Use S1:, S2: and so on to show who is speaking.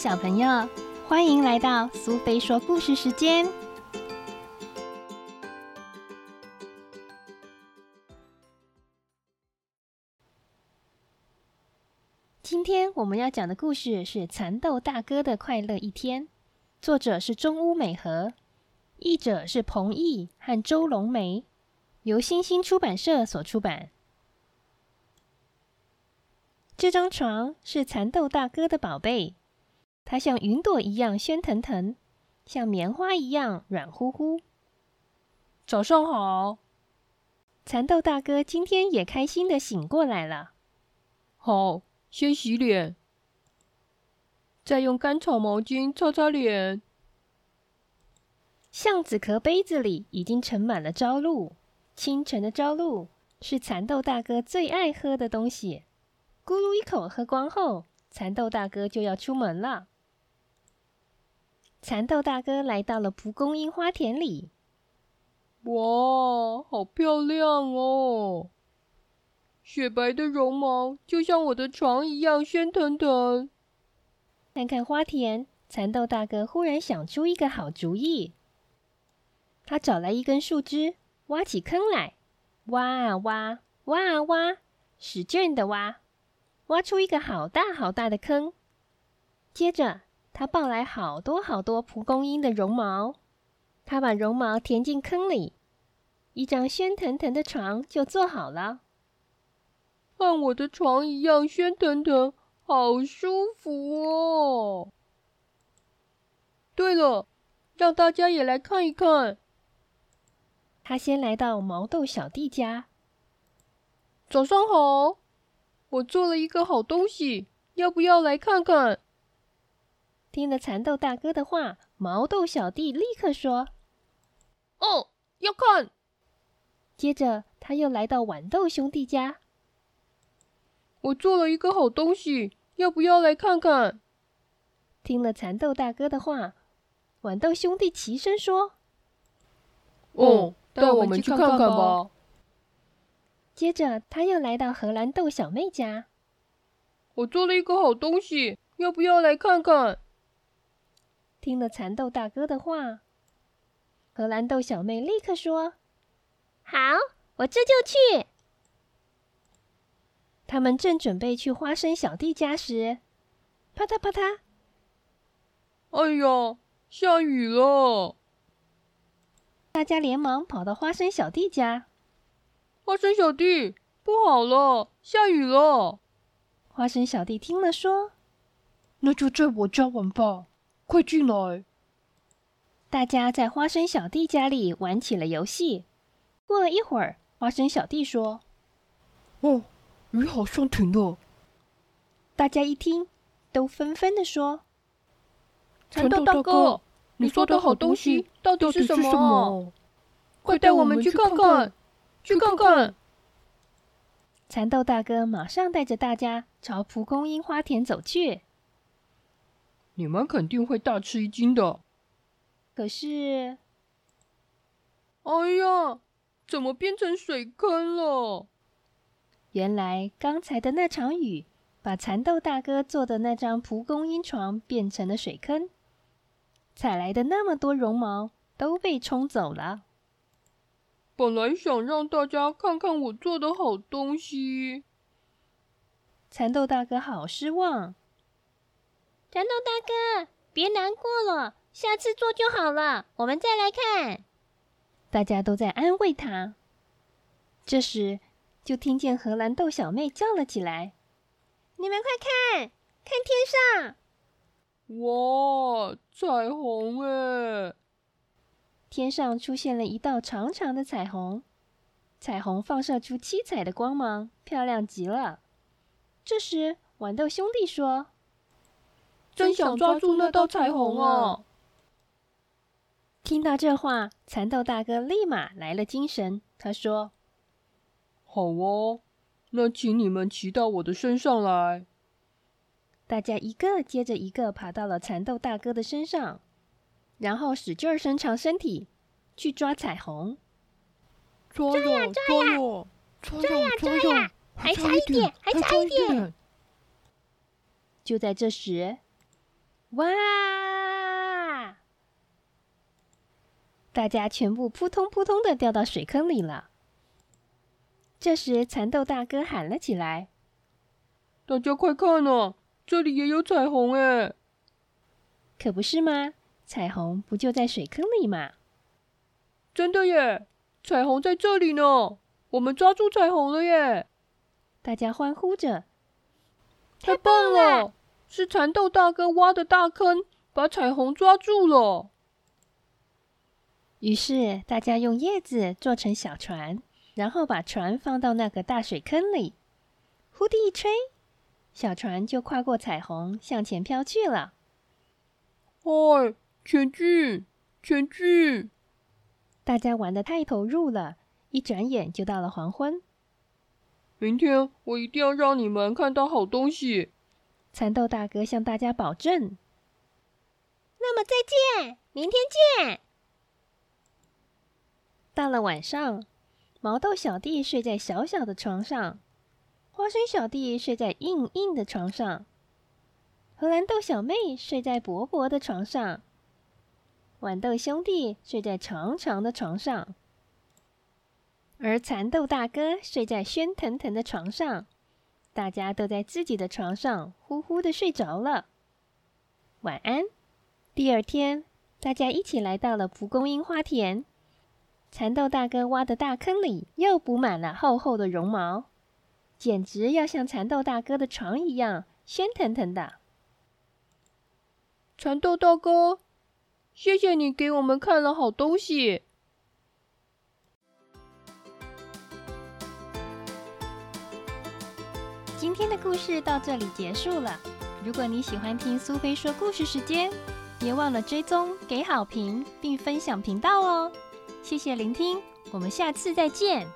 S1: 小朋友，欢迎来到苏菲说故事时间。今天我们要讲的故事是《蚕豆大哥的快乐一天》，作者是中屋美和，译者是彭毅和周龙梅，由星星出版社所出版。这张床是蚕豆大哥的宝贝，它像云朵一样喧腾腾，像棉花一样软乎乎。
S2: 早上好，
S1: 蚕豆大哥今天也开心的醒过来了。
S2: 好，先洗脸，再用干草毛巾擦擦脸。
S1: 橡子壳杯子里已经盛满了朝露，清晨的朝露是蚕豆大哥最爱喝的东西。咕噜一口喝光后，蚕豆大哥就要出门了。蚕豆大哥来到了蒲公英花田里，
S2: 哇，好漂亮哦！雪白的绒毛就像我的床一样喧腾腾。
S1: 看看花田，蚕豆大哥忽然想出一个好主意。他找来一根树枝，挖起坑来，挖啊挖，挖啊挖，使劲的挖。挖出一个好大好大的坑，接着他抱来好多好多蒲公英的绒毛，他把绒毛填进坑里，一张喧腾腾的床就做好了，
S2: 和我的床一样喧腾腾，好舒服哦！对了，让大家也来看一看。
S1: 他先来到毛豆小弟家，
S2: 早上好。我做了一个好东西，要不要来看看？
S1: 听了蚕豆大哥的话，毛豆小弟立刻说：“
S2: 哦，要看。”
S1: 接着他又来到豌豆兄弟家，
S2: 我做了一个好东西，要不要来看看？
S1: 听了蚕豆大哥的话，豌豆兄弟齐声说：“
S2: 哦，带我们去看看吧。”
S1: 接着，他又来到荷兰豆小妹家。
S2: 我做了一个好东西，要不要来看看？
S1: 听了蚕豆大哥的话，荷兰豆小妹立刻说：“
S3: 好，我这就去。”
S1: 他们正准备去花生小弟家时，啪嗒啪嗒，
S2: 哎呀，下雨了！
S1: 大家连忙跑到花生小弟家。
S2: 花生小弟，不好了，下雨了！
S1: 花生小弟听了说：“
S2: 那就在我家玩吧，快进来！”
S1: 大家在花生小弟家里玩起了游戏。过了一会儿，花生小弟说：“
S2: 哦，雨好像停了。”
S1: 大家一听，都纷纷的说：“
S2: 蚕豆大哥，你说的好东西到底是什么？快带我们去看看！”去看看，
S1: 蚕豆大哥马上带着大家朝蒲公英花田走去。
S2: 你们肯定会大吃一惊的。
S1: 可是，
S2: 哎呀，怎么变成水坑了？
S1: 原来刚才的那场雨，把蚕豆大哥做的那张蒲公英床变成了水坑，采来的那么多绒毛都被冲走了。
S2: 本来想让大家看看我做的好东西，
S1: 蚕豆大哥好失望。
S3: 蚕豆大哥，别难过了，下次做就好了，我们再来看。
S1: 大家都在安慰他。这时，就听见荷兰豆小妹叫了起来：“
S3: 你们快看，看天上！
S2: 哇，彩虹哎！”
S1: 天上出现了一道长长的彩虹，彩虹放射出七彩的光芒，漂亮极了。这时，豌豆兄弟说：“
S2: 真想抓住那道彩虹啊！”
S1: 听到这话，蚕豆大哥立马来了精神。他说：“
S2: 好哦，那请你们骑到我的身上来。”
S1: 大家一个接着一个爬到了蚕豆大哥的身上。然后使劲伸长身体去抓彩虹，
S2: 抓呀抓呀抓呀抓呀，
S3: 还差一点，还差一点。
S1: 就在这时，哇！大家全部扑通扑通的掉到水坑里了。这时，蚕豆大哥喊了起来：“
S2: 大家快看啊，这里也有彩虹哎！”
S1: 可不是吗？彩虹不就在水坑里吗？
S2: 真的耶！彩虹在这里呢，我们抓住彩虹了耶！
S1: 大家欢呼着：“
S2: 太棒了！是蚕豆大哥挖的大坑，把彩虹抓住了。”
S1: 于是大家用叶子做成小船，然后把船放到那个大水坑里。呼地一吹，小船就跨过彩虹向前飘去了。
S2: 嗨，前进，前进！
S1: 大家玩的太投入了，一转眼就到了黄昏。
S2: 明天我一定要让你们看到好东西。
S1: 蚕豆大哥向大家保证。
S3: 那么再见，明天见。
S1: 到了晚上，毛豆小弟睡在小小的床上，花生小弟睡在硬硬的床上，荷兰豆小妹睡在薄薄的床上，豌豆兄弟睡在长长的床上，而蚕豆大哥睡在喧腾腾的床上。大家都在自己的床上呼呼的睡着了。晚安。第二天，大家一起来到了蒲公英花田。蚕豆大哥挖的大坑里又补满了厚厚的绒毛，简直要像蚕豆大哥的床一样鲜腾腾的。
S2: 蚕豆大哥，谢谢你给我们看了好东西。
S1: 今天的故事到这里结束了。如果你喜欢听苏菲说故事时间，别忘了追踪、给好评并分享频道哦。谢谢聆听，我们下次再见。